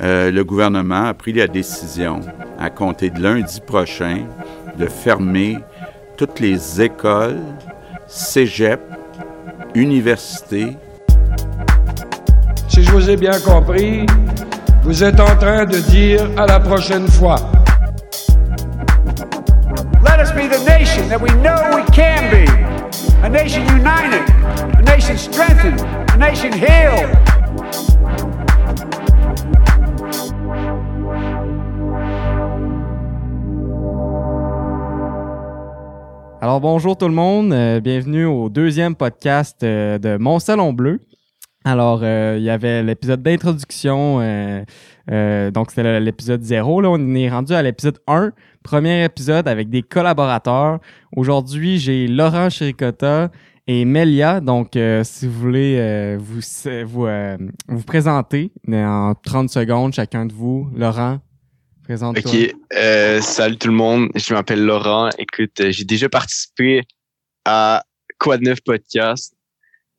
Euh, le gouvernement a pris la décision, à compter de lundi prochain, de fermer toutes les écoles, cégeps, universités. Si je vous ai bien compris, vous êtes en train de dire à la prochaine fois. Let us be the nation that we know we can be. A nation united, a nation strengthened, a nation healed. Alors bonjour tout le monde, euh, bienvenue au deuxième podcast euh, de Mon Salon Bleu. Alors euh, il y avait l'épisode d'introduction, donc c'était l'épisode 0, là on est rendu à l'épisode 1, premier épisode avec des collaborateurs. Aujourd'hui j'ai Laurent Chéricotta et Melia, donc si vous voulez vous, vous, vous présenter en 30 secondes chacun de vous, Laurent, Ok, euh, salut tout le monde, je m'appelle Laurent. Écoute, euh, j'ai déjà participé à Quoi de neuf podcast.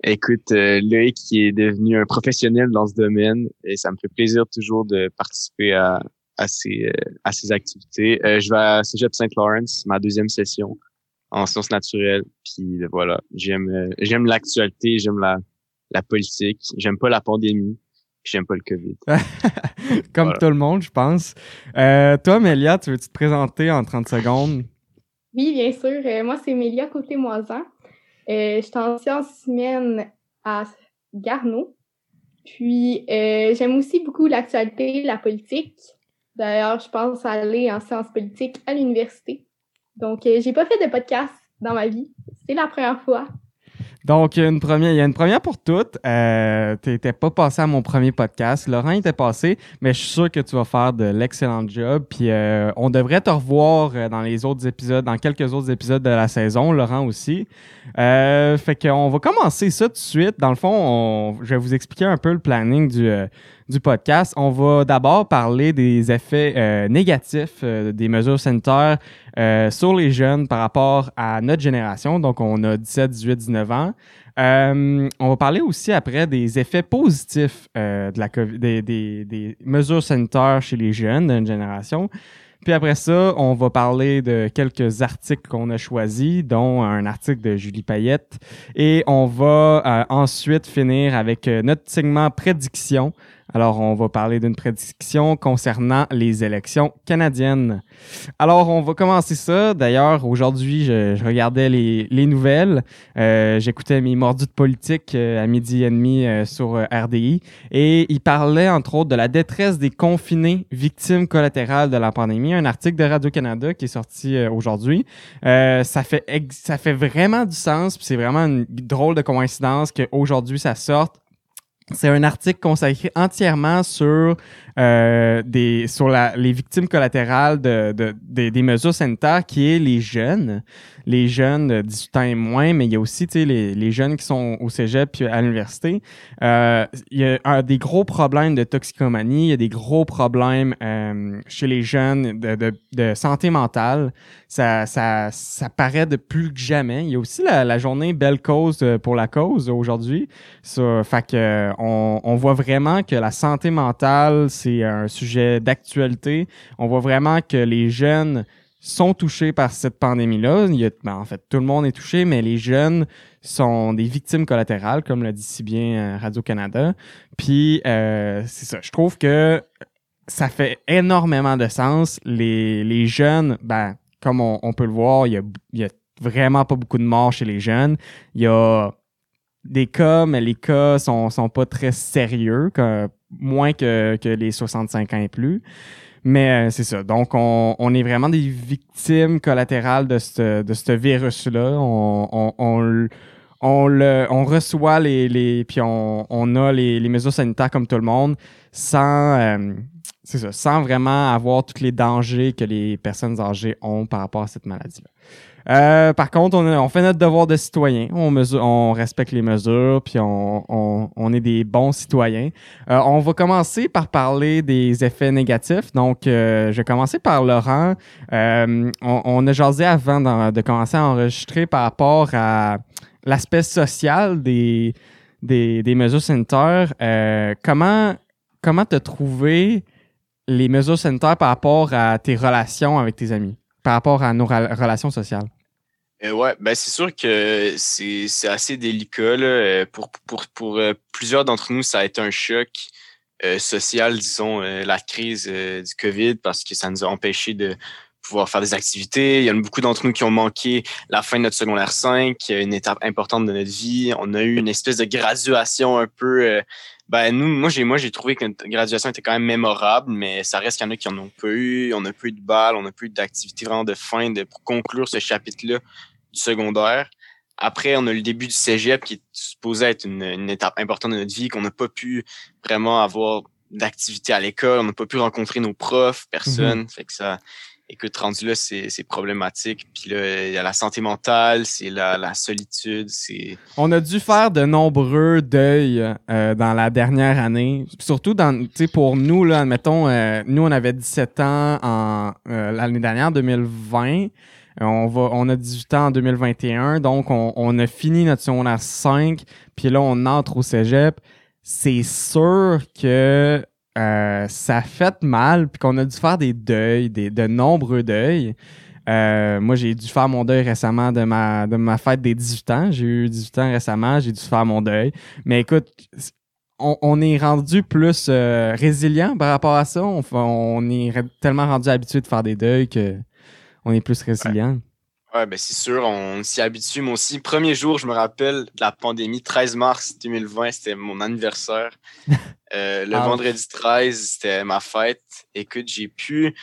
Écoute, euh, qui est devenu un professionnel dans ce domaine et ça me fait plaisir toujours de participer à, à, ces, euh, à activités. je vais à Cégep Saint-Laurent, ma deuxième session en sciences naturelles. Puis voilà, j'aime j'aime l'actualité, j'aime la, la politique, j'aime pas la pandémie j'aime pas le COVID. Comme tout le monde, je pense. Euh, toi, Mélia, tu veux-tu te présenter en 30 secondes? Oui, bien sûr. Euh, moi, c'est Mélia Côté-Moisan. Euh, je suis en sciences humaines à Garneau. Puis, euh, j'aime aussi beaucoup l'actualité, la politique. D'ailleurs, je pense aller en sciences politiques à l'université. Donc, j'ai pas fait de podcast dans ma vie. C'est la première fois. Donc, une première, il y a une première pour toutes. Euh, tu n'étais pas passé à mon premier podcast. Laurent était passé, mais je suis sûr que tu vas faire de l'excellent job. Puis euh, on devrait te revoir euh, dans les autres épisodes, dans quelques autres épisodes de la saison, Laurent aussi. Euh, fait qu'on va commencer ça tout de suite. Dans le fond, je vais vous expliquer un peu le planning du, euh, du podcast. On va d'abord parler des effets négatifs des mesures sanitaires sur les jeunes par rapport à notre génération. Donc, on a 17, 18, 19 ans. Euh, on va parler aussi après des effets positifs euh, de la des, des, mesures sanitaires chez les jeunes d'une génération. Puis après ça, on va parler de quelques articles qu'on a choisis, dont un article de Julie Payette. Et on va euh, ensuite finir avec notre segment prédiction alors, on va parler d'une prédiction concernant les élections canadiennes. Alors, on va commencer ça. D'ailleurs, aujourd'hui, je, regardais les, nouvelles. Euh, j'écoutais mes mordus de politique euh, à midi et demi euh, sur RDI. Et il parlait, entre autres, de la détresse des confinés victimes collatérales de la pandémie. Un article de Radio-Canada qui est sorti aujourd'hui. ça, fait ça fait vraiment du sens. C'est vraiment une drôle de coïncidence qu'aujourd'hui, ça sorte c'est un article consacré entièrement sur euh, des, sur les victimes collatérales de, de, des mesures sanitaires, qui est les jeunes, les jeunes de 18 ans et moins, mais il y a aussi les, jeunes qui sont au cégep puis à l'université. Euh, il y a des gros problèmes de toxicomanie, il y a des gros problèmes euh, chez les jeunes de, santé mentale. Ça, ça, ça paraît de plus que jamais. Il y a aussi la, journée Belle Cause pour la cause aujourd'hui. Fait que, on, on voit vraiment que la santé mentale, c'est un sujet d'actualité. On voit vraiment que les jeunes sont touchés par cette pandémie-là. Ben, en fait, tout le monde est touché, mais les jeunes sont des victimes collatérales, comme l'a dit si bien euh, Radio-Canada. Puis, euh, c'est ça. Je trouve que ça fait énormément de sens. Les, les jeunes, ben, comme on, peut le voir, il y, a, y a vraiment pas beaucoup de morts chez les jeunes. Il y a des cas, mais les cas sont, sont pas très sérieux, moins que, que les 65 ans et plus. Mais euh, c'est ça. Donc, on, on, est vraiment des victimes collatérales de ce de ce virus-là. On, on, on, on, le, on reçoit les, les puis on, on a les, les mesures sanitaires comme tout le monde sans, euh, c'est ça, sans vraiment avoir tous les dangers que les personnes âgées ont par rapport à cette maladie-là. Euh, par contre, on, fait notre devoir de citoyen. On, mesure, on respecte les mesures, puis on, on, est des bons citoyens. Euh, on va commencer par parler des effets négatifs. Donc, euh, je vais commencer par Laurent. On, a jasé avant de commencer à enregistrer par rapport à l'aspect social des, des, des mesures sanitaires. comment comment tu as trouvé les mesures sanitaires par rapport à tes relations avec tes amis, par rapport à nos relations sociales? Euh, ouais, ben c'est sûr que c'est assez délicat. Là. Euh, pour, pour, pour euh, plusieurs d'entre nous, ça a été un choc social, disons, la crise du COVID, parce que ça nous a empêché de pouvoir faire des activités. Il y en a beaucoup d'entre nous qui ont manqué la fin de notre secondaire 5, une étape importante de notre vie. On a eu une espèce de graduation un peu ben nous, moi j'ai moi j'ai trouvé que notre graduation était quand même mémorable, mais ça reste qu'il y en a qui en ont pas eu, on n'a pas eu de balles, on n'a pas eu d'activité vraiment de fin de, pour conclure ce chapitre-là du secondaire. Après, on a le début du cégep qui est supposé être une, une étape importante de notre vie, qu'on n'a pas pu vraiment avoir d'activité à l'école, on n'a pas pu rencontrer nos profs, personne. Mm-hmm. Fait que ça, écoute, rendu là, c'est problématique. Puis là, il y a la santé mentale, c'est la, la, solitude, c'est... On a dû faire de nombreux deuils euh, dans la dernière année. Surtout dans, pour nous, là, admettons, euh, nous, on avait 17 ans en euh, l'année dernière, 2020. On, va, on a 18 ans en 2021, donc on, on a fini notre secondaire 5, puis là, on entre au cégep. C'est sûr que euh, ça fait mal, puis qu'on a dû faire des deuils, des, de nombreux deuils. Euh, moi, j'ai dû faire mon deuil récemment de ma, de ma fête des 18 ans. J'ai eu 18 ans récemment, j'ai dû faire mon deuil. Mais écoute, on, est rendu plus euh, résilient par rapport à ça. On, on est tellement rendu habitué de faire des deuils que on est plus résilient. Ouais, ben c'est sûr, on s'y habitue. Moi aussi, premier jour, je me rappelle de la pandémie, 13 mars 2020, c'était mon anniversaire. Euh, le ah. vendredi 13, c'était ma fête. Écoute, j'ai pu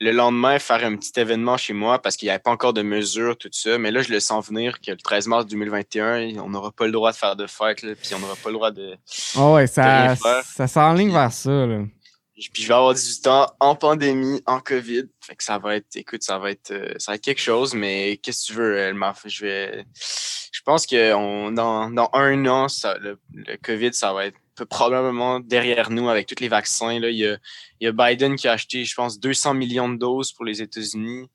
le lendemain faire un petit événement chez moi parce qu'il n'y avait pas encore de mesures, tout ça. Mais là, je le sens venir que le 13 mars 2021, on n'aura pas le droit de faire de fête, puis on n'aura pas le droit de. Oh ouais, ça, ça s'enligne vers ça. Là. Puis je vais avoir 18 ans en pandémie, en COVID. Fait que ça va être, écoute, ça va être, euh, ça va être quelque chose, mais qu'est-ce que tu veux, elle Je vais. Je pense que on, dans, dans un an, ça, le, le COVID, ça va être probablement derrière nous avec tous les vaccins. Là. Il, y a, il y a Biden qui a acheté, je pense, 200 millions de doses pour les États-Unis.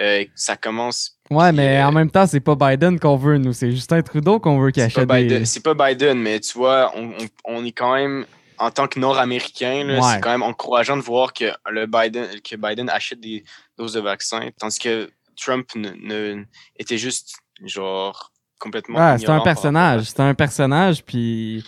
Euh, ça commence. Ouais, mais en même temps, c'est pas Biden qu'on veut, nous. C'est Justin Trudeau qu'on veut qu'il achète. Des... C'est pas Biden, mais tu vois, on, on, on est quand même en tant que Nord-Américain, c'est quand même encourageant de voir que le Biden, que Biden achète des doses de vaccins, tandis que Trump ne, était juste genre complètement. Ouais, c'est un personnage. C'est un personnage, puis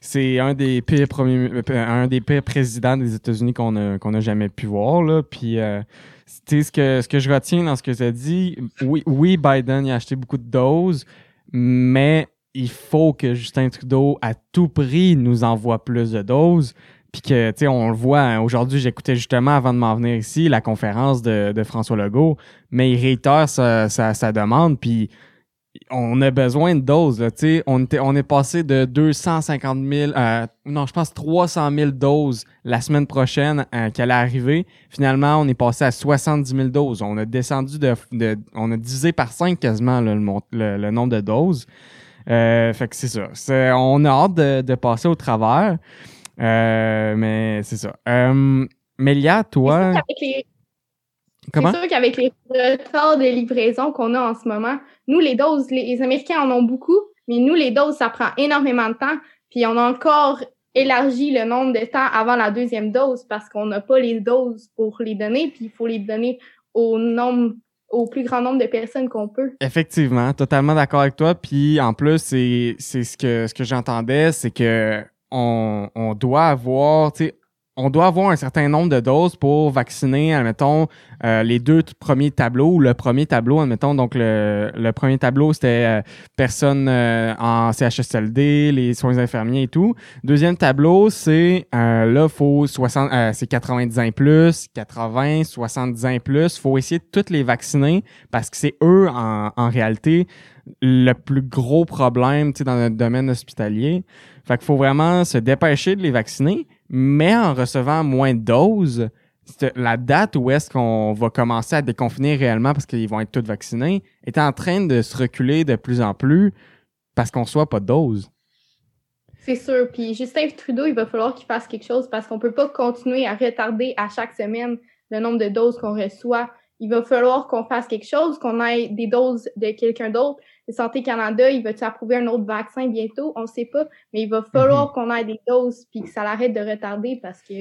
c'est un des pires premiers, un des pires présidents des États-Unis qu'on a, qu'on a jamais pu voir là. Puis euh, ce que ce que je retiens dans ce que tu as dit, oui, oui, Biden a acheté beaucoup de doses, mais il faut que Justin Trudeau, à tout prix, nous envoie plus de doses. Puis que, tu sais, on le voit, hein, aujourd'hui, j'écoutais justement, avant de m'en venir ici, la conférence de, de François Legault, mais il réitère sa, sa, demande, puis on a besoin de doses. Tu sais, on, on est passé de 250 000, euh, non, je pense 300 000 doses la semaine prochaine euh, qu'elle est arrivée. Finalement, on est passé à 70 000 doses. On a descendu de, on a divisé par 5 quasiment le, le nombre de doses. Euh, fait que c'est ça. on a hâte de, passer au travers. Euh, mais c'est ça. Euh, Mélia, toi? Comment? C'est sûr qu'avec les retards de livraison qu'on a en ce moment, nous, les doses, les, Américains en ont beaucoup, mais nous, les doses, ça prend énormément de temps. Puis on a encore élargi le nombre de temps avant la deuxième dose parce qu'on n'a pas les doses pour les donner, puis il faut les donner au nombre au plus grand nombre de personnes qu'on peut. Effectivement, totalement d'accord avec toi. Puis en plus, c'est ce que, ce que j'entendais, c'est que on, on doit avoir, tu sais, on doit avoir un certain nombre de doses pour vacciner, admettons, euh, les deux premiers tableaux ou le premier tableau, admettons. Donc, le, premier tableau, c'était euh, personnes euh, en CHSLD, les soins infirmiers et tout. Deuxième tableau, c'est là, faut 60, c'est 90 ans plus, 80, 70 ans plus. faut essayer de toutes les vacciner parce que c'est eux, en, en réalité, le plus gros problème dans notre domaine hospitalier. Fait qu'il faut vraiment se dépêcher de les vacciner mais en recevant moins de doses, la date où est-ce qu'on va commencer à déconfiner réellement parce qu'ils vont être tous vaccinés est en train de se reculer de plus en plus parce qu'on soit pas de doses. C'est sûr. Puis Justin Trudeau, il va falloir qu'il fasse quelque chose parce qu'on peut pas continuer à retarder à chaque semaine le nombre de doses qu'on reçoit. il va falloir qu'on fasse quelque chose, qu'on ait des doses de quelqu'un d'autre. Santé Canada, il va-tu approuver un autre vaccin bientôt? On ne sait pas, mais il va falloir mhm. qu'on ait des doses puis que ça l'arrête de retarder parce que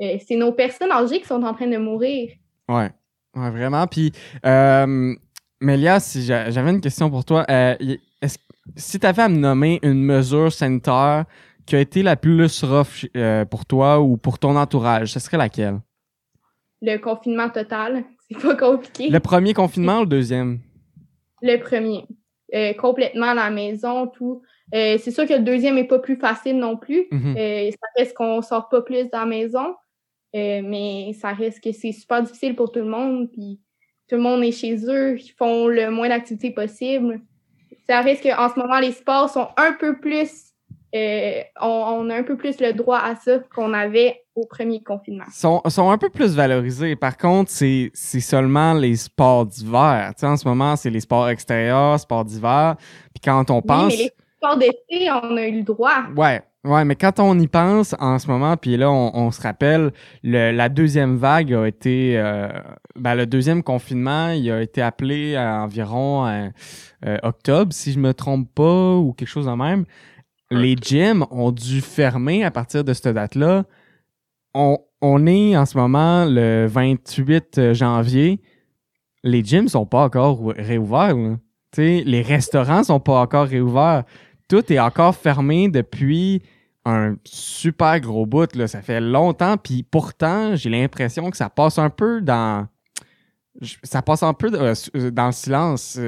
euh, c'est nos personnes âgées qui sont en train de mourir. Ouais, ouais vraiment. Puis, euh, Mélia, si j'avais une question pour toi. Euh, si tu avais à me nommer une mesure sanitaire qui a été la plus rough euh, pour toi ou pour ton entourage, ce serait laquelle? Le confinement total. C'est pas compliqué. Le premier confinement ou le deuxième? Le premier. Euh, complètement à la maison, tout. Euh, c'est sûr que le deuxième est pas plus facile non plus. Mhm. ça reste qu'on sort pas plus dans la maison. mais ça reste que c'est super difficile pour tout le monde. Puis tout le monde est chez eux, ils font le moins d'activités possible. Ça reste qu'en ce moment, les sports sont un peu plus euh, on, a un peu plus le droit à ça qu'on avait au premier confinement. Sont, sont un peu plus valorisés. Par contre, c'est seulement les sports d'hiver. Tu sais, en ce moment, c'est les sports extérieurs, sports d'hiver. Puis quand on pense... Oui, mais les sports d'été, on a eu le droit. Ouais, Ouais, mais quand on y pense en ce moment, puis là, on, se rappelle, le, la deuxième vague a été, euh, ben, le deuxième confinement, il a été appelé à environ euh, octobre, si je me trompe pas, ou quelque chose de même les gyms ont dû fermer à partir de cette date-là. On, est en ce moment le 28 janvier. Les gyms sont pas encore réouverts. Les restaurants sont pas encore réouverts. Tout est encore fermé depuis un super gros bout. Là. Ça fait longtemps. Puis pourtant, j'ai l'impression que ça passe un peu dans. Ça passe un peu euh, dans le silence.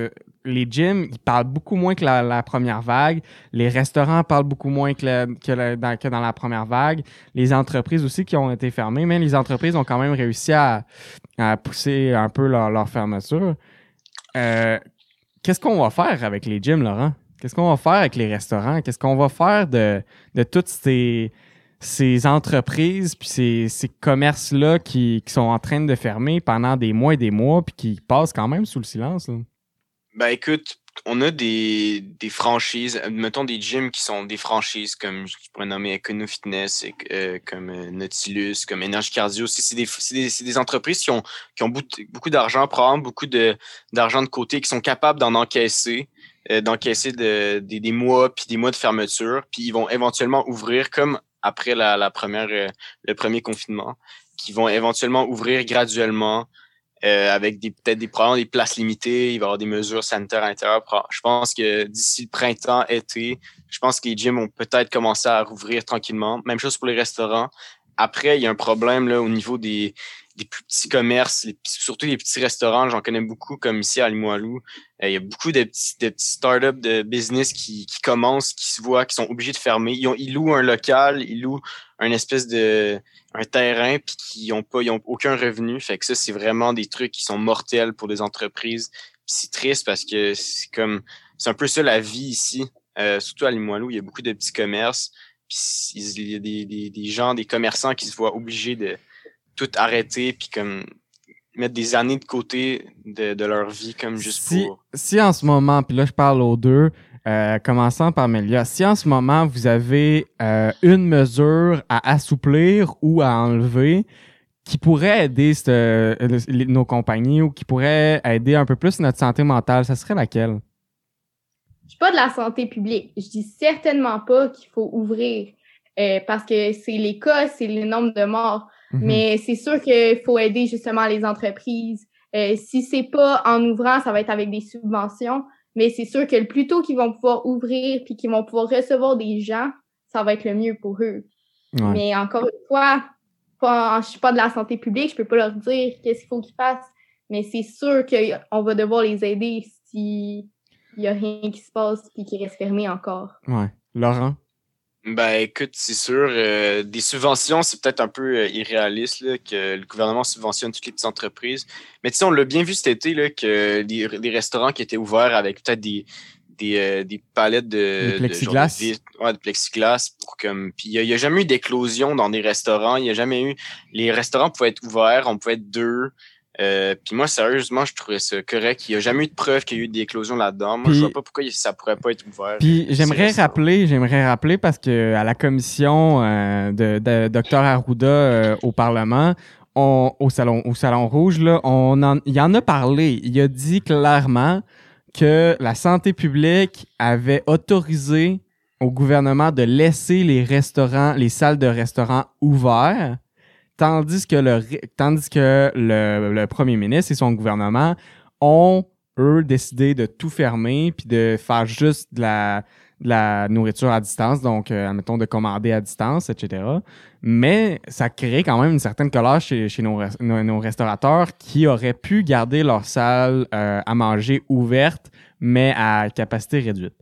Les gyms, ils parlent beaucoup moins que la, première vague. Les restaurants parlent beaucoup moins que, dans, la première vague. Les entreprises aussi qui ont été fermées, mais les entreprises ont quand même réussi à, pousser un peu leur, fermeture. Euh, qu'est-ce qu'on va faire avec les gyms, Laurent? Qu'est-ce qu'on va faire avec les restaurants? Qu'est-ce qu'on va faire de, toutes ces, entreprises puis ces, commerces-là qui, sont en train de fermer pendant des mois et des mois puis qui passent quand même sous le silence? Ben écoute, on a des, des franchises, mettons des gyms qui sont des franchises comme je pourrais nommer Econo Fitness, euh, comme euh, Nautilus, comme Energy Cardio. C'est des, des, des, entreprises qui ont, qui ont beaucoup d'argent à prendre, beaucoup d'argent de, côté, qui sont capables d'en encaisser, euh, d'encaisser de, des, mois puis des mois de fermeture, puis ils vont éventuellement ouvrir comme après la, la première, le premier confinement, qui vont éventuellement ouvrir graduellement euh, avec peut-être des problèmes, des places limitées, il va y avoir des mesures sanitaires à l'intérieur. Je pense que d'ici le printemps, été, je pense que les gyms vont peut-être commencer à rouvrir tranquillement. Même chose pour les restaurants. Après, il y a un problème là, au niveau des, des plus petits commerces, surtout les petits restaurants. J'en connais beaucoup, comme ici à Limoilou. Euh, il y a beaucoup de petits, de petits startups de business qui, commencent, qui se voient, qui sont obligés de fermer. Ils, louent un local, ils louent un espèce de un terrain puis qui ont pas ils ont aucun revenu fait que ça c'est vraiment des trucs qui sont mortels pour des entreprises c'est triste parce que c'est comme c'est un peu ça la vie ici euh, surtout à Limoilou il y a beaucoup de petits commerces il y a des, des, des gens des commerçants qui se voient obligés de tout arrêter puis comme mettre des années de côté de, de leur vie comme juste si, pour si en ce moment puis là je parle aux deux euh, commençant par Melia, si en ce moment vous avez euh, une mesure à assouplir ou à enlever qui pourrait aider nos compagnies ou qui pourrait aider un peu plus notre santé mentale, ça serait laquelle? Je suis pas de la santé publique. Je dis certainement pas qu'il faut ouvrir euh, parce que c'est les cas, c'est le nombre de morts. Mhm. Mais c'est sûr qu'il faut aider justement les entreprises. si c'est pas en ouvrant, ça va être avec des subventions. Mais c'est sûr que le plus tôt qu'ils vont pouvoir ouvrir puis qu'ils vont pouvoir recevoir des gens, ça va être le mieux pour eux. Mais encore une fois, pas, je suis pas de la santé publique, je peux pas leur dire qu'est-ce qu'il faut qu'ils fassent. Mais c'est sûr qu'on va devoir les aider s'il y a rien qui se passe puis qu'ils restent fermés encore. Ouais. Laurent? Ben écoute, c'est sûr, euh, des subventions, c'est peut-être un peu euh, irréaliste là, que le gouvernement subventionne toutes les petites entreprises. Mais tu sais, on l'a bien vu cet été là, que des, restaurants qui étaient ouverts avec peut-être des, des, euh, des palettes de, plexiglas. De, ouais, de plexiglas pour comme. Puis il n'y a, a, jamais eu d'éclosion dans des restaurants. Il n'y a jamais eu. Les restaurants pouvaient être ouverts, on pouvait être deux. Euh, puis moi, sérieusement, je trouvais ça correct. Il n'y a jamais eu de preuve qu'il y a eu des éclosions là-dedans. Moi, je vois pas pourquoi ça pourrait pas être ouvert. Puis j'aimerais rappeler, j'aimerais rappeler parce que à la commission euh, de, de Dr Arruda euh, au Parlement, au, salon, au Salon Rouge, là, on en, il en a parlé. Il a dit clairement que la santé publique avait autorisé au gouvernement de laisser les restaurants, les salles de restaurants ouverts, tandis que le, tandis que le, premier ministre et son gouvernement ont, eux, décidé de tout fermer puis de faire juste de la, la nourriture à distance, donc, euh, admettons, de commander à distance, etc. Mais ça crée quand même une certaine colère chez, chez nos, nos, restaurateurs qui auraient pu garder leur salle euh, à manger ouverte, mais à capacité réduite.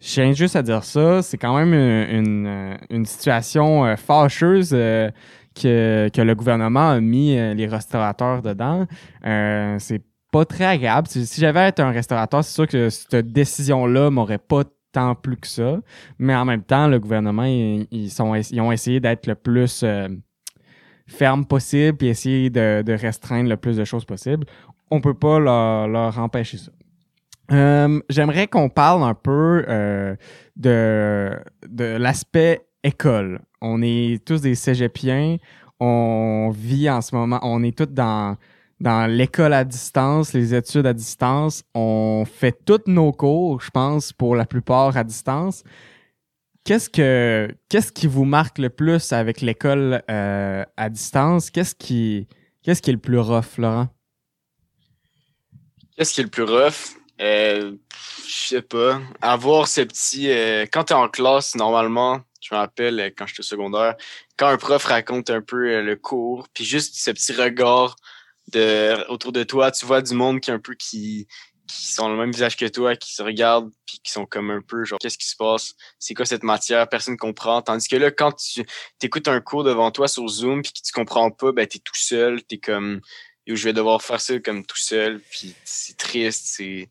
Je tiens juste à dire ça, c'est quand même une, une, situation euh, fâcheuse euh, que, le gouvernement a mis euh, les restaurateurs dedans. c'est pas très agréable. Si, j'avais été un restaurateur, c'est sûr que cette décision-là m'aurait pas tant plus que ça. Mais en même temps, le gouvernement, ils, ont essayé d'être le plus ferme possible et essayer de, restreindre le plus de choses possible. On peut pas leur, empêcher ça. Euh, j'aimerais qu'on parle un peu euh, de, de l'aspect école. On est tous des cégepiens. On vit en ce moment, on est tous dans, l'école à distance, les études à distance. On fait tous nos cours, je pense, pour la plupart à distance. Qu'est-ce que qu'est-ce qui vous marque le plus avec l'école euh, à distance? Qu'est-ce qui qu'est-ce qui est le plus rough, Laurent? Qu'est-ce qui est le plus rough? Euh, je sais pas. Avoir ces petits. Euh, quand tu es en classe, normalement, je me rappelle euh, quand j'étais au secondaire, quand un prof raconte un peu euh, le cours, puis juste ce petit regard autour de toi, tu vois du monde qui un peu qui, qui sont le même visage que toi, qui se regardent, puis qui sont comme un peu genre qu'est-ce qui se passe, c'est quoi cette matière, personne comprend. Tandis que là, quand tu écoutes un cours devant toi sur Zoom, puis que tu comprends pas, ben t'es tout seul, t'es comme je vais devoir faire ça comme tout seul, puis c'est triste, c'est...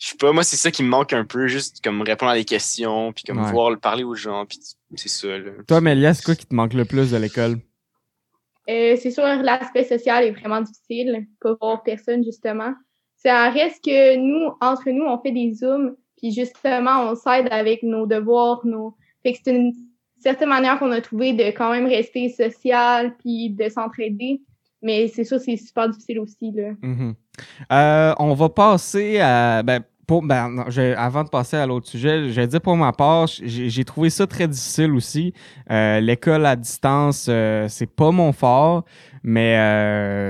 Je sais pas, moi, c'est ça qui me manque un peu, juste comme répondre à des questions, puis comme voir, parler aux gens, puis c'est ça, là. Toi, Mélia, c'est quoi qui te manque le plus de l'école? Euh, c'est sûr, l'aspect social est vraiment difficile, pas voir personne, justement. Ça reste que nous, entre nous, on fait des zooms, puis justement, on s'aide avec nos devoirs, nos... Fait que c'est une certaine manière qu'on a trouvé de quand même rester social, puis de s'entraider. Mais c'est sûr, c'est super difficile aussi. Là. Mm-hmm. Euh, on va passer à. Ben, pour, ben, avant de passer à l'autre sujet, je dire pour ma part, j'ai trouvé ça très difficile aussi. Euh, l'école à distance, euh, c'est pas mon fort, mais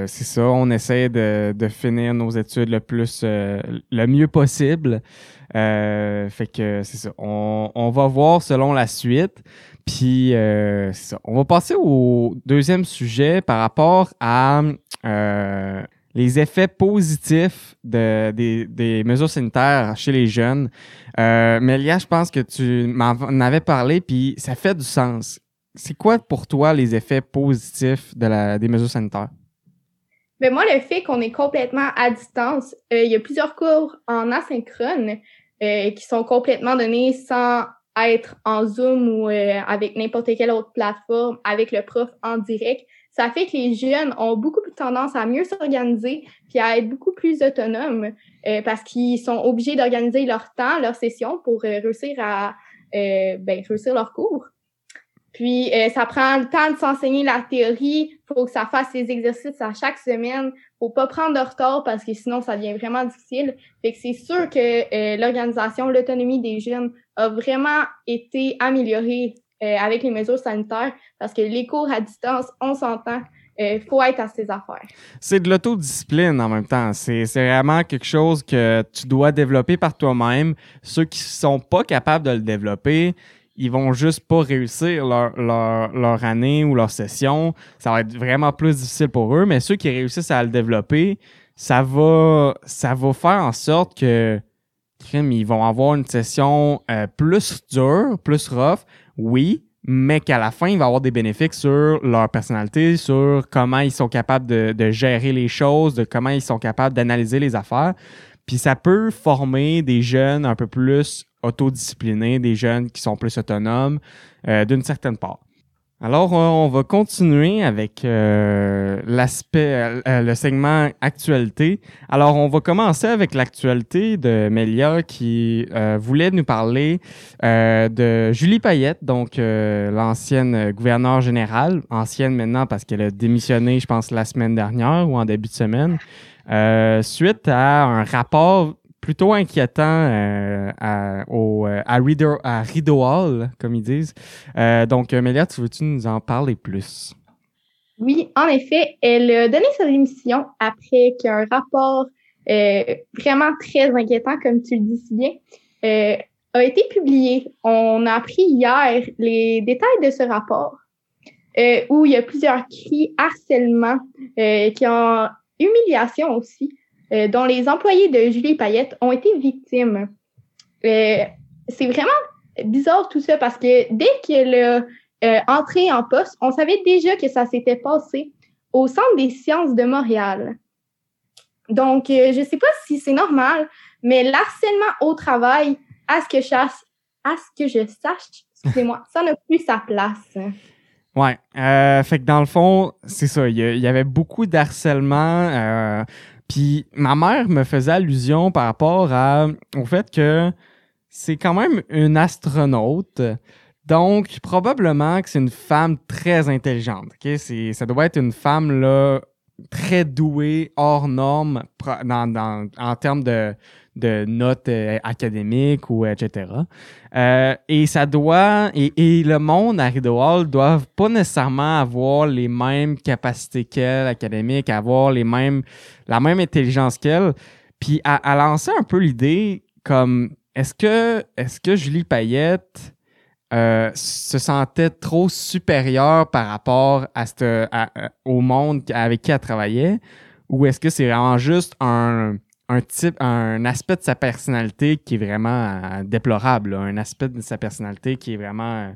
c'est ça, on essaie de, de, finir nos études le plus, le mieux possible. fait que c'est ça. On, on, va voir selon la suite. Puis, euh, ça. On va passer au deuxième sujet par rapport à euh, les effets positifs de, des, mesures sanitaires chez les jeunes. Euh, Mélia, je pense que tu m'en avais parlé, puis ça fait du sens. C'est quoi pour toi les effets positifs de la, des mesures sanitaires? Ben moi, le fait qu'on est complètement à distance, euh, il y a plusieurs cours en asynchrone euh, qui sont complètement donnés sans être en Zoom ou euh, avec n'importe quelle autre plateforme avec le prof en direct, ça fait que les jeunes ont beaucoup plus tendance à mieux s'organiser puis à être beaucoup plus autonomes euh, parce qu'ils sont obligés d'organiser leur temps, leur session pour euh, réussir à ben, réussir leur cours. Puis ça prend le temps de s'enseigner la théorie, faut que ça fasse ses exercices à chaque semaine, faut pas prendre de retard parce que sinon ça devient vraiment difficile. Fait que c'est sûr que l'organisation, l'autonomie des jeunes a vraiment été amélioré euh, avec les mesures sanitaires parce que les cours à distance, on s'entend, il euh, faut être à ses affaires. C'est de l'autodiscipline en même temps. C'est vraiment quelque chose que tu dois développer par toi-même. Ceux qui sont pas capables de le développer, ils vont juste pas réussir leur, leur, leur, année ou leur session. Ça va être vraiment plus difficile pour eux. Mais ceux qui réussissent à le développer, ça va, ça va faire en sorte que ils vont avoir une session euh, plus dure, plus rough, oui, mais qu'à la fin, il va avoir des bénéfices sur leur personnalité, sur comment ils sont capables de, gérer les choses, de comment ils sont capables d'analyser les affaires. Puis ça peut former des jeunes un peu plus autodisciplinés, des jeunes qui sont plus autonomes, euh, d'une certaine part. Alors, on va continuer avec euh, l'aspect, euh, le segment actualité. Alors, on va commencer avec l'actualité de Melia qui euh, voulait nous parler de Julie Payette, donc l'ancienne gouverneure générale, ancienne maintenant parce qu'elle a démissionné, je pense, la semaine dernière ou en début de semaine, suite à un rapport plutôt inquiétant euh, à, au, euh, à, Rideau, Hall, comme ils disent. Euh, donc, Mélia, tu veux-tu nous en parler plus? Oui, en effet, elle a donné sa démission après qu'un rapport vraiment très inquiétant, comme tu le dis si bien, a été publié. On a appris hier les détails de ce rapport, où il y a plusieurs cris, harcèlement, qui ont humiliation aussi, euh, dont les employés de Julie Payette ont été victimes. Euh, c'est vraiment bizarre tout ça parce que dès qu'elle est euh, entrée en poste, on savait déjà que ça s'était passé au Centre des sciences de Montréal. Donc, je ne sais pas si c'est normal, mais l'harcèlement au travail, à ce que je, à ce que je sache, excusez-moi, ça n'a plus sa place. Ouais. fait que dans le fond, c'est ça. Il y, avait beaucoup d'harcèlement. Puis ma mère me faisait allusion par rapport à, au fait que c'est quand même une astronaute. Donc, probablement que c'est une femme très intelligente. Ça doit être une femme là, très douée, hors norme, en termes de, de notes euh, académiques ou etc. Euh, et ça doit et, le monde à Rideau Hall doivent pas nécessairement avoir les mêmes capacités qu'elle académiques, avoir les mêmes la même intelligence qu'elle. Puis à, à, lancer un peu l'idée comme est-ce que est-ce que Julie Payette euh, se sentait trop supérieure par rapport à, cette, au monde avec qui elle travaillait? Ou est-ce que c'est vraiment juste un un type, un aspect de sa personnalité qui est vraiment euh, déplorable, un aspect de sa personnalité qui est vraiment euh,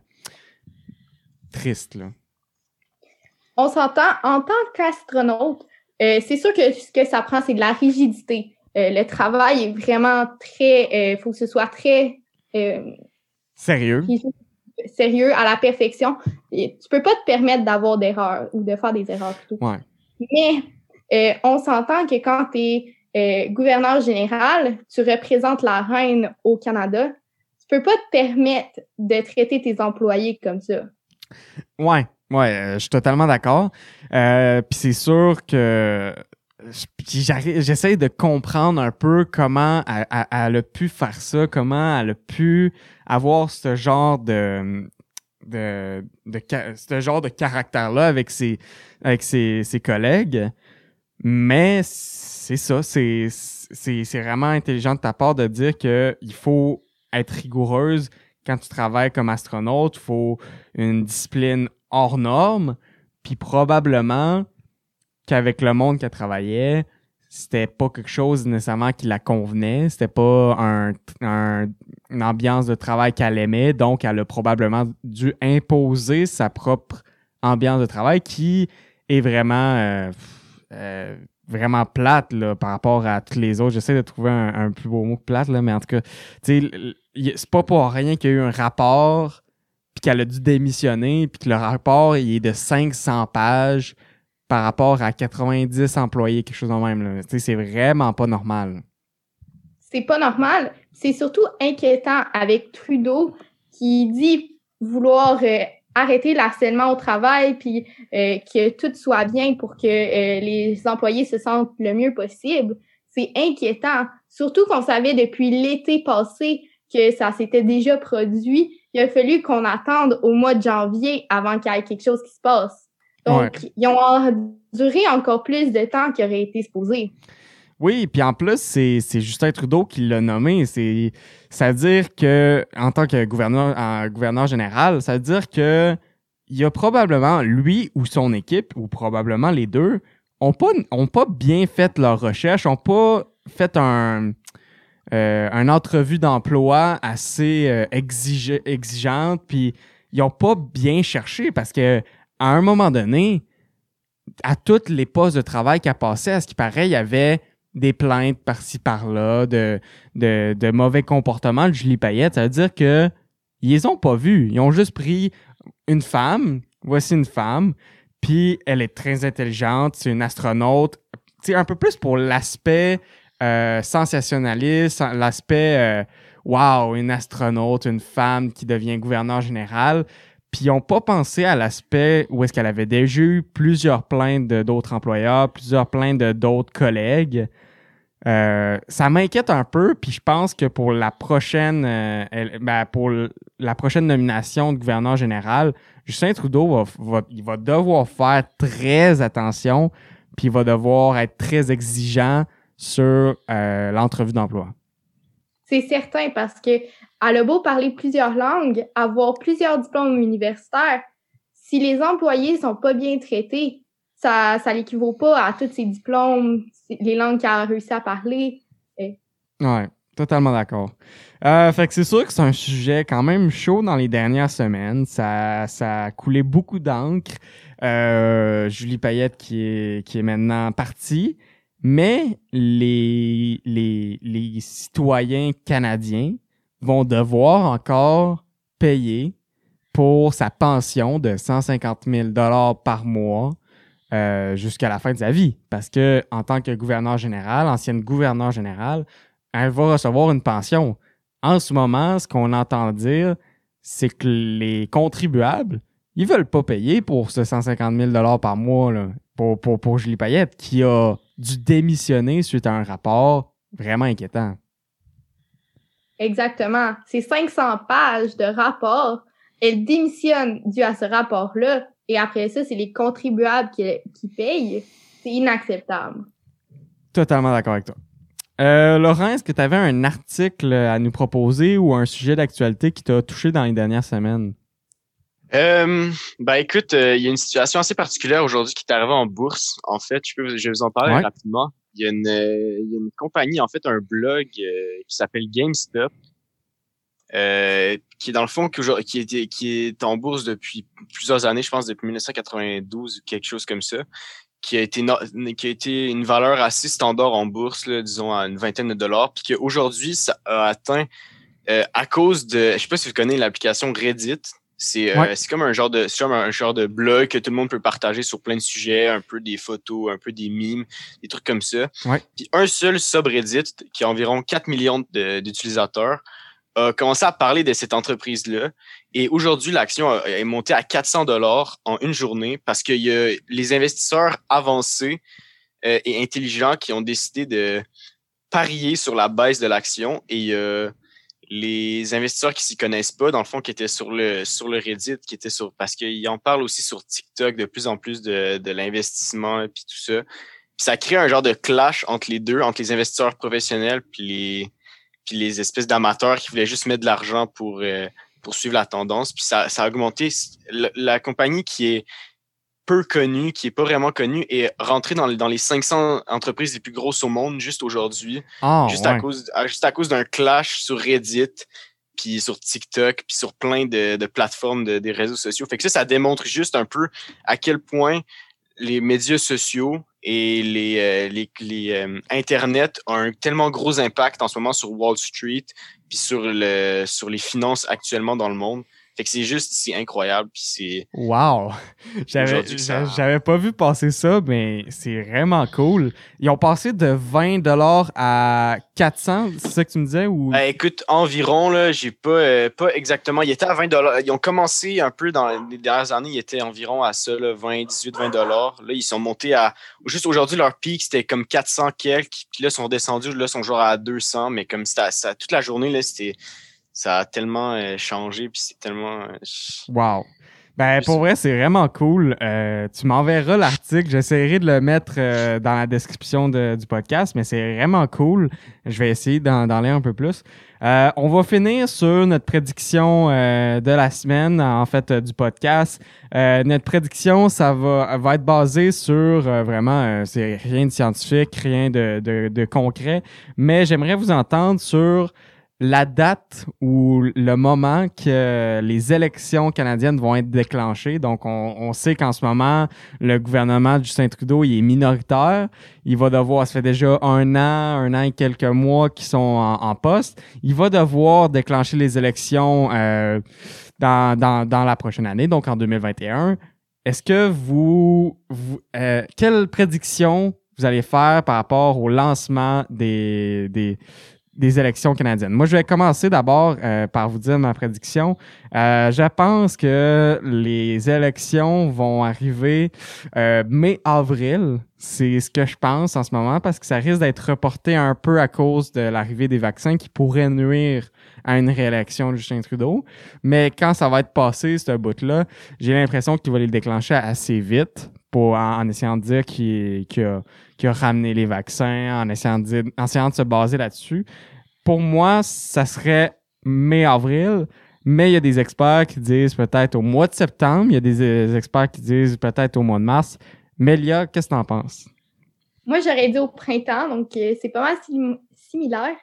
triste. Là. On s'entend, en tant qu'astronaute, euh, c'est sûr que ce que ça prend, c'est de la rigidité. le travail est vraiment très, il faut que ce soit très sérieux. Sérieux à la perfection. Et tu peux pas te permettre d'avoir d'erreurs ou de faire des erreurs plutôt. Ouais. Mais on s'entend que quand tu es euh, gouverneur général, tu représentes la reine au Canada, tu peux pas te permettre de traiter tes employés comme ça. Ouais, ouais, euh, je suis totalement d'accord. Euh, puis c'est sûr que j'essaie de comprendre un peu comment elle, a pu faire ça, comment elle a pu avoir ce genre de ce genre de caractère là avec ses avec ses collègues mais c'est ça, c'est vraiment intelligent de ta part de dire qu'il faut être rigoureuse quand tu travailles comme astronaute, il faut une discipline hors norme, puis probablement qu'avec le monde qu'elle travaillait, c'était pas quelque chose nécessairement qui la convenait, c'était pas un, une ambiance de travail qu'elle aimait, donc elle a probablement dû imposer sa propre ambiance de travail qui est vraiment euh, euh, vraiment plate là, par rapport à tous les autres. J'essaie de trouver un, plus beau mot que plate, là, mais en tout cas, c'est pas pour rien qu'il y a eu un rapport, puis qu'elle a dû démissionner, puis que le rapport il est de 500 pages par rapport à 90 employés, quelque chose de même. C'est vraiment pas normal. C'est pas normal. C'est surtout inquiétant avec Trudeau qui dit vouloir euh, arrêter l'harcèlement au travail, puis euh, que tout soit bien pour que euh, les employés se sentent le mieux possible, c'est inquiétant. Surtout qu'on savait depuis l'été passé que ça s'était déjà produit. Il a fallu qu'on attende au mois de janvier avant qu'il y ait quelque chose qui se passe. Donc, ils ont duré encore plus de temps qu'il aurait été supposé. Oui, puis en plus, c'est Justin Trudeau qui l'a nommé. C'est à dire que, en tant que gouverneur, général, ça veut dire que il y a probablement lui ou son équipe, ou probablement les deux, ont pas, pas bien fait leur recherche, ont pas fait un, euh, une entrevue d'emploi assez euh, exigeante, puis ils ont pas bien cherché parce que à un moment donné, à toutes les postes de travail a passé, à ce qui paraît, il y avait des plaintes par-ci par-là de, de, mauvais comportements de Julie Payette. Ça veut dire que ils les ont pas vus. Ils ont juste pris une femme voici une femme, puis elle est très intelligente, c'est une astronaute. C'est un peu plus pour l'aspect euh, sensationnaliste, l'aspect euh, wow, une astronaute, une femme qui devient gouverneur général. Puis ils n'ont pas pensé à l'aspect où est-ce qu'elle avait déjà eu plusieurs plaintes d'autres employeurs, plusieurs plaintes d'autres collègues. Euh, ça m'inquiète un peu, puis je pense que pour la prochaine, euh, ben, pour la prochaine nomination de gouverneur général, Justin Trudeau va, il va devoir faire très attention, puis il va devoir être très exigeant sur euh, l'entrevue d'emploi. C'est certain parce que elle a beau parler plusieurs langues, avoir plusieurs diplômes universitaires, si les employés sont pas bien traités, ça, ça l'équivaut pas à tous ses diplômes, les langues qu'elle a réussi à parler. Et... Ouais, totalement d'accord. Euh, fait que c'est sûr que c'est un sujet quand même chaud dans les dernières semaines. Ça, ça a coulé beaucoup d'encre. Euh, Julie Payette qui est, qui est maintenant partie. Mais les, les, les citoyens canadiens vont devoir encore payer pour sa pension de 150 000 par mois euh, jusqu'à la fin de sa vie. Parce que en tant que gouverneur général, ancienne gouverneur générale, elle va recevoir une pension. En ce moment, ce qu'on entend dire, c'est que les contribuables, ils veulent pas payer pour ce 150 000 par mois là, pour, pour, pour Julie Payette, qui a dû démissionner suite à un rapport vraiment inquiétant. Exactement. C'est 500 pages de rapport. Elle démissionne dû à ce rapport-là. Et après ça, c'est les contribuables qui, qui payent. C'est inacceptable. Totalement d'accord avec toi. Euh, Laurent, est-ce que tu avais un article à nous proposer ou un sujet d'actualité qui t'a touché dans les dernières semaines? Euh, ben écoute, euh, il y a une situation assez particulière aujourd'hui qui est arrivée en bourse. En fait, je, peux, je vais vous en parler rapidement. Il y, a une, euh, il y a une compagnie, en fait, un blog euh, qui s'appelle GameStop, qui est dans le fond qui est, qui est en bourse depuis plusieurs années, je pense depuis 1992 ou quelque chose comme ça, qui a été qui a été une valeur assez standard en bourse, là, disons à une vingtaine de dollars, puis qu'aujourd'hui ça a atteint à cause de, je sais pas si vous connaissez l'application Reddit, c'est euh, comme un genre de comme un genre de blog que tout le monde peut partager sur plein de sujets, un peu des photos, un peu des mimes, des trucs comme ça. Puis un seul subreddit qui a environ 4 millions d'utilisateurs a commencé à parler de cette entreprise-là. Et aujourd'hui, l'action est montée à 400 dollars en une journée parce qu'il y a les investisseurs avancés euh, et intelligents qui ont décidé de parier sur la baisse de l'action et euh, les investisseurs qui s'y connaissent pas, dans le fond, qui étaient sur le sur le Reddit, qui étaient sur parce qu'ils en parlent aussi sur TikTok de plus en plus de, de l'investissement puis tout ça. Puis ça crée un genre de clash entre les deux, entre les investisseurs professionnels puis les puis les espèces d'amateurs qui voulaient juste mettre de l'argent pour euh, pour suivre la tendance. Puis ça, ça a augmenté. la compagnie qui est peu connu, qui est pas vraiment connu, est rentré dans, dans les 500 entreprises les plus grosses au monde juste aujourd'hui, ah, juste, à cause, juste à cause d'un clash sur Reddit, puis sur TikTok, puis sur plein de, de plateformes de, des réseaux sociaux. Fait que ça, ça démontre juste un peu à quel point les médias sociaux et les, euh, les, les euh, Internet ont un tellement gros impact en ce moment sur Wall Street, puis sur, le, sur les finances actuellement dans le monde. Fait que c'est juste c'est incroyable puis c'est Wow. J'avais j'avais pas vu passer ça mais c'est vraiment cool. Ils ont passé de 20 dollars à 400, c'est ça que tu me disais ou? Ben, écoute, environ là, j'ai pas euh, pas exactement, ils étaient à 20 dollars. Ils ont commencé un peu dans les dernières années, ils étaient environ à ça là, 20 18 20 dollars. Là, ils sont montés à juste aujourd'hui leur pic, c'était comme 400 quelques, puis là ils sont descendus là sont genre à 200 mais comme c'était ça toute la journée là, c'était ça a tellement euh, changé, puis c'est tellement. Euh, wow. Ben, pour vrai, c'est vraiment cool. Euh, tu m'enverras l'article. J'essaierai de le mettre dans la description du podcast, mais c'est vraiment cool. Je vais essayer d'en lire un peu plus. on va finir sur notre prédiction de la semaine, en fait, du podcast. notre prédiction, ça va, va être basé sur vraiment, c'est rien de scientifique, rien de, de, de concret, mais j'aimerais vous entendre sur la date ou le moment que les élections canadiennes vont être déclenchées. Donc, on, sait qu'en ce moment, le gouvernement de Justin Trudeau il est minoritaire. Il va devoir, ça fait déjà un an, un an et quelques mois qu'ils sont en, poste. Il va devoir déclencher les élections euh, dans, dans, la prochaine année, donc en 2021. Est-ce que vous, vous euh, quelle prédiction vous allez faire par rapport au lancement des, des, des élections canadiennes. Moi, je vais commencer d'abord euh, par vous dire ma prédiction. Euh, je pense que les élections vont arriver euh, mai-avril. C'est ce que je pense en ce moment parce que ça risque d'être reporté un peu à cause de l'arrivée des vaccins qui pourraient nuire à une réélection de Justin Trudeau. Mais quand ça va être passé, ce bout-là, j'ai l'impression qu'il va les déclencher assez vite pour, en, essayant de dire qu'il a, a, ramené les vaccins, en essayant de, en essayant de se baser là-dessus. Pour moi, ça serait mai-avril, mais il y a des experts qui disent peut-être au mois de septembre, il y a des, experts qui disent peut-être au mois de mars. Melia, qu'est-ce que tu en penses? Moi, j'aurais dit au printemps, donc euh, c'est pas mal similaire.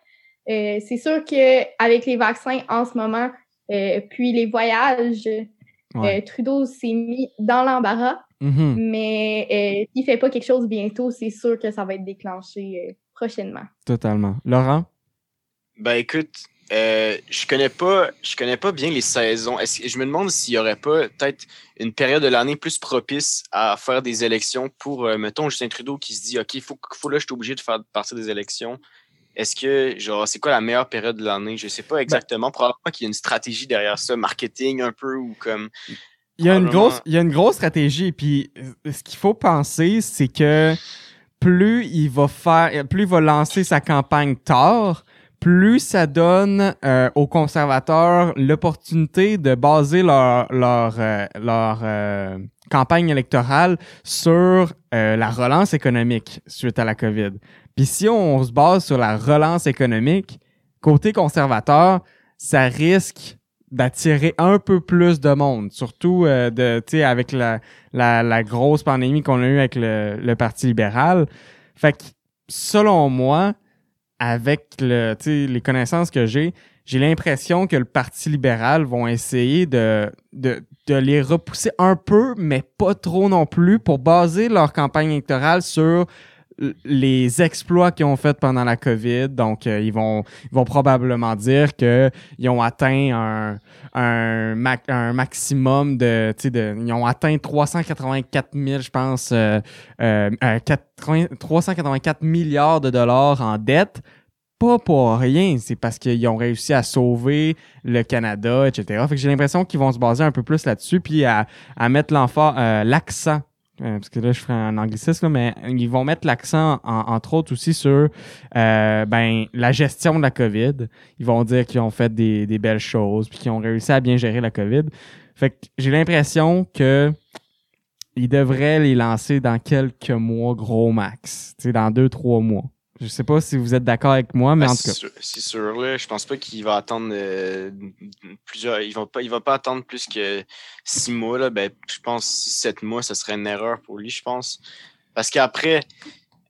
Euh, c'est sûr qu'avec les vaccins en ce moment, euh, puis les voyages, Trudeau s'est mis dans l'embarras. Mm-hmm. Mais euh, s'il ne fait pas quelque chose bientôt, c'est sûr que ça va être déclenché euh, prochainement. Totalement. Laurent? Ben écoute, euh, je connais pas je connais pas bien les saisons. Est-ce, je me demande s'il y aurait pas peut-être une période de l'année plus propice à faire des élections pour, mettons, Justin Trudeau qui se dit OK, il faut, faut là, je suis obligé de faire partie des élections. Est-ce que, genre, c'est quoi la meilleure période de l'année? Je sais pas ben exactement. Probablement qu'il y a une stratégie derrière ça, marketing un peu ou comme. Il y, a une grosse, il y a une grosse stratégie. Puis euh, ce qu'il faut penser, c'est que plus il va faire, plus il va lancer sa campagne tard, plus ça donne euh, aux conservateurs l'opportunité de baser leur leur euh, leur campagne électorale sur la relance économique suite à la COVID. Puis si on se base sur la relance économique, côté conservateur, ça risque d'attirer un peu plus de monde, surtout euh, de, avec la, la, la, grosse pandémie qu'on a eue avec le, le, Parti libéral. Fait que, selon moi, avec le, les connaissances que j'ai, j'ai l'impression que le Parti libéral vont essayer de, de, de les repousser un peu, mais pas trop non plus, pour baser leur campagne électorale sur les exploits qu'ils ont fait pendant la COVID. Donc, euh, ils, vont, ils vont probablement dire qu'ils ont atteint un, un, un maximum de, de... Ils ont atteint 384 000, je pense, euh, euh, 384 milliards de dollars en dette. Pas pour rien, c'est parce qu'ils ont réussi à sauver le Canada, etc. Fait que j'ai l'impression qu'ils vont se baser un peu plus là-dessus, puis à, à mettre euh, l'accent euh, parce que là, je ferai un anglicisme, mais ils vont mettre l'accent, entre autres, aussi sur euh, ben, la gestion de la COVID. Ils vont dire qu'ils ont fait des, des belles choses, puis qu'ils ont réussi à bien gérer la COVID. Fait que j'ai l'impression que ils devraient les lancer dans quelques mois, gros max. dans deux, trois mois. Je sais pas si vous êtes d'accord avec moi, mais ben, en tout cas. C'est sûr, là. Je pense pas qu'il va attendre euh, plusieurs. Il va pas, il va pas attendre plus que six mois, là. Ben, je pense sept mois, ce serait une erreur pour lui, je pense. Parce qu'après,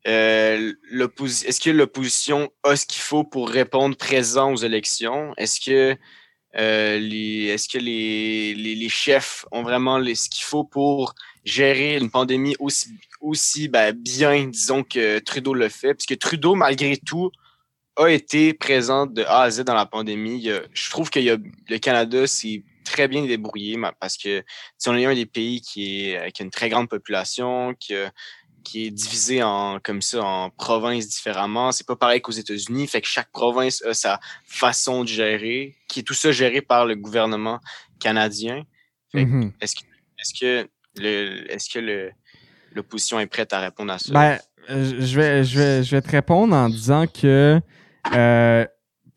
euh, est-ce que l'opposition a ce qu'il faut pour répondre présent aux élections? Est-ce que euh, les, est-ce que les, les, les, chefs ont vraiment les, ce qu'il faut pour gérer une pandémie aussi, aussi ben, bien, disons, que Trudeau le fait? Puisque Trudeau, malgré tout, a été présent de A à Z dans la pandémie. je trouve que le Canada s'est très bien débrouillé parce que si on est un des pays qui, est, qui a une très grande population, qui a, qui est divisé en comme ça en provinces différemment. C'est pas pareil qu'aux États-Unis, fait que chaque province a sa façon de gérer, qui est tout ça géré par le gouvernement canadien. Mm-hmm. Est-ce que est-ce que le est-ce que le l'opposition est prête à répondre à ça Ben, euh, je vais je vais je vais te répondre en disant que euh,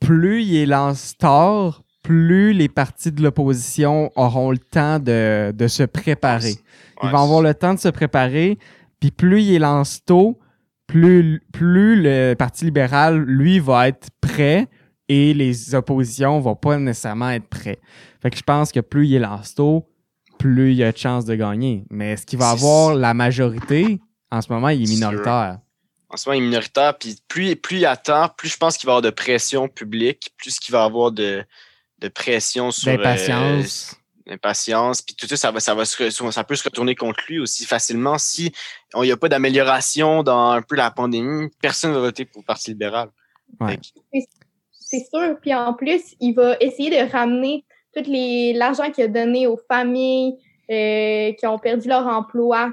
plus il est lance tard, plus les partis de l'opposition auront le temps de, de se préparer. Ils vont avoir le temps de se préparer. Puis plus il lance tôt, plus, plus le Parti libéral, lui, va être prêt et les oppositions vont pas nécessairement être prêts. Fait que je pense que plus il lance tôt, plus il y a de chances de gagner. Mais est-ce qu'il va avoir la majorité? En ce moment, il est minoritaire. en ce moment, il est minoritaire. Puis plus, plus il attend, plus je pense qu'il va y avoir de pression publique, plus qu'il va y avoir de, de pression sur. L'impatience. Euh, l'impatience. Puis tout ça, ça, va, ça, va se, ça peut se retourner contre lui aussi facilement. Si il n'y a pas d'amélioration dans un peu la pandémie, personne ne va voter pour le Parti libéral. Ouais. C'est sûr. Puis en plus, il va essayer de ramener tout l'argent qu'il a donné aux familles euh, qui ont perdu leur emploi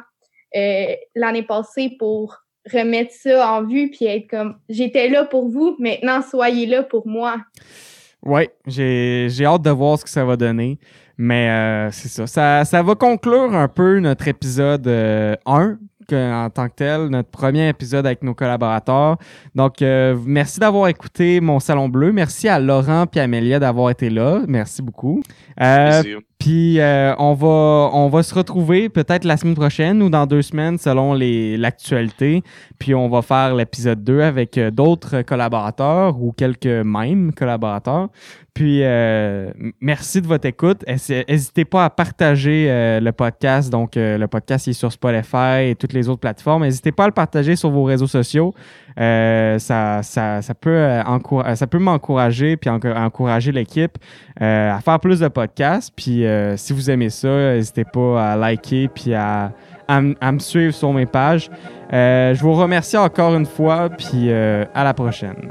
euh, l'année passée pour remettre ça en vue puis être comme j'étais là pour vous, maintenant soyez là pour moi. Oui, j'ai hâte de voir ce que ça va donner. Mais euh, c'est ça. ça. ça. va conclure un peu notre épisode 1 en tant que tel, notre premier épisode avec nos collaborateurs. Donc, euh, merci d'avoir écouté Mon Salon Bleu. Merci à Laurent et Amélia d'avoir été là. Merci beaucoup. Euh, puis euh, on va on va se retrouver peut-être la semaine prochaine ou dans deux semaines selon l'actualité. Puis on va faire l'épisode 2 avec d'autres collaborateurs ou quelques mêmes collaborateurs. Puis, euh, merci de votre écoute. N'hésitez pas à partager euh, le podcast. Donc, euh, le podcast est sur Spotify et toutes les autres plateformes. N'hésitez pas à le partager sur vos réseaux sociaux. ça, ça, ça, peut, peut m'encourager puis encourager l'équipe à faire plus de podcasts. Puis, si vous aimez ça, n'hésitez pas à liker puis à, à, me suivre sur mes pages. je vous remercie encore une fois. Puis, à la prochaine.